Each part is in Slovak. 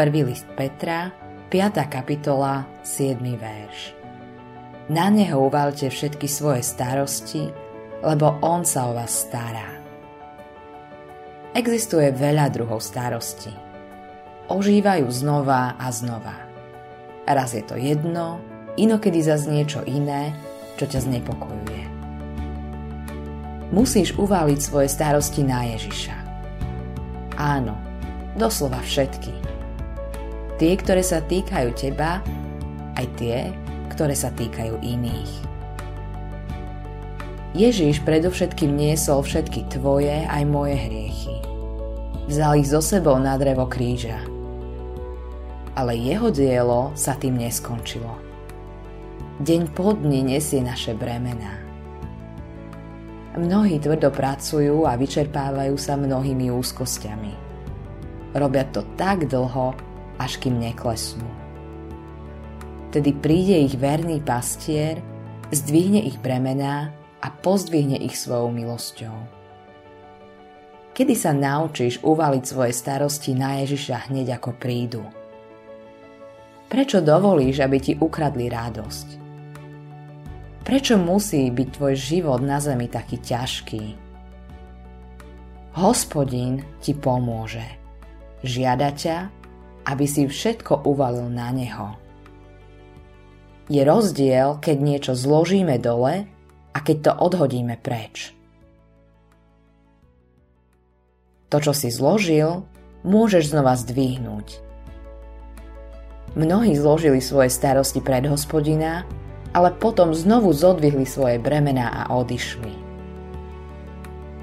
Prvý list Petra, 5. kapitola, 7. verš. Na neho uvalte všetky svoje starosti, lebo on sa o vás stará. Existuje veľa druhov starosti. Ožívajú znova a znova. Raz je to jedno, inokedy zase niečo iné, čo ťa znepokojuje. Musíš uváliť svoje starosti na Ježiša. Áno, doslova všetky. Tie, ktoré sa týkajú teba, aj tie, ktoré sa týkajú iných. Ježiš predovšetkým niesol všetky tvoje aj moje hriechy. Vzal ich so sebou na drevo kríža. Ale jeho dielo sa tým neskončilo. Deň po dni nesie naše bremená. Mnohí tvrdo pracujú a vyčerpávajú sa mnohými úzkosťami. Robia to tak dlho, až kým neklesnú. Tedy príde ich verný pastier, zdvihne ich bremená a pozdvihne ich svojou milosťou. Kedy sa naučíš uvaliť svoje starosti na Ježiša hneď ako prídu? Prečo dovolíš, aby ti ukradli radosť? Prečo musí byť tvoj život na zemi taký ťažký? Hospodin ti pomôže. Žiada ťa, aby si všetko uvalil na Neho. Je rozdiel, keď niečo zložíme dole a keď to odhodíme preč. To, čo si zložil, môžeš znova zdvihnúť. Mnohí zložili svoje starosti pred hospodina, ale potom znovu zodvihli svoje bremená a odišli.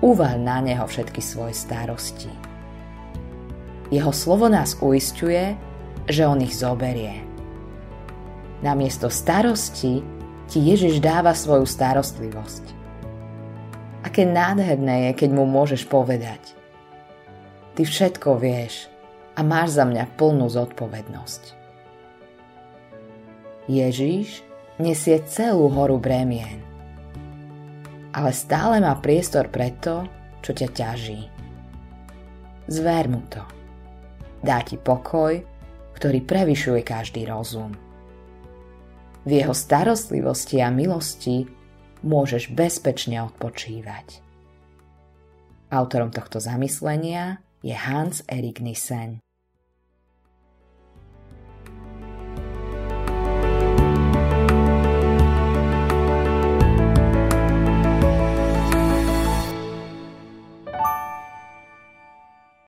Uvaľ na neho všetky svoje starosti. Jeho slovo nás uistuje, že on ich zoberie. Namiesto starosti ti Ježiš dáva svoju starostlivosť. Aké nádherné je, keď mu môžeš povedať. Ty všetko vieš a máš za mňa plnú zodpovednosť. Ježiš nesie celú horu brémien, ale stále má priestor pre to, čo ťa ťaží. Zver mu to. Dá ti pokoj, ktorý prevyšuje každý rozum. V jeho starostlivosti a milosti môžeš bezpečne odpočívať. Autorom tohto zamyslenia je Hans Erik Nissen.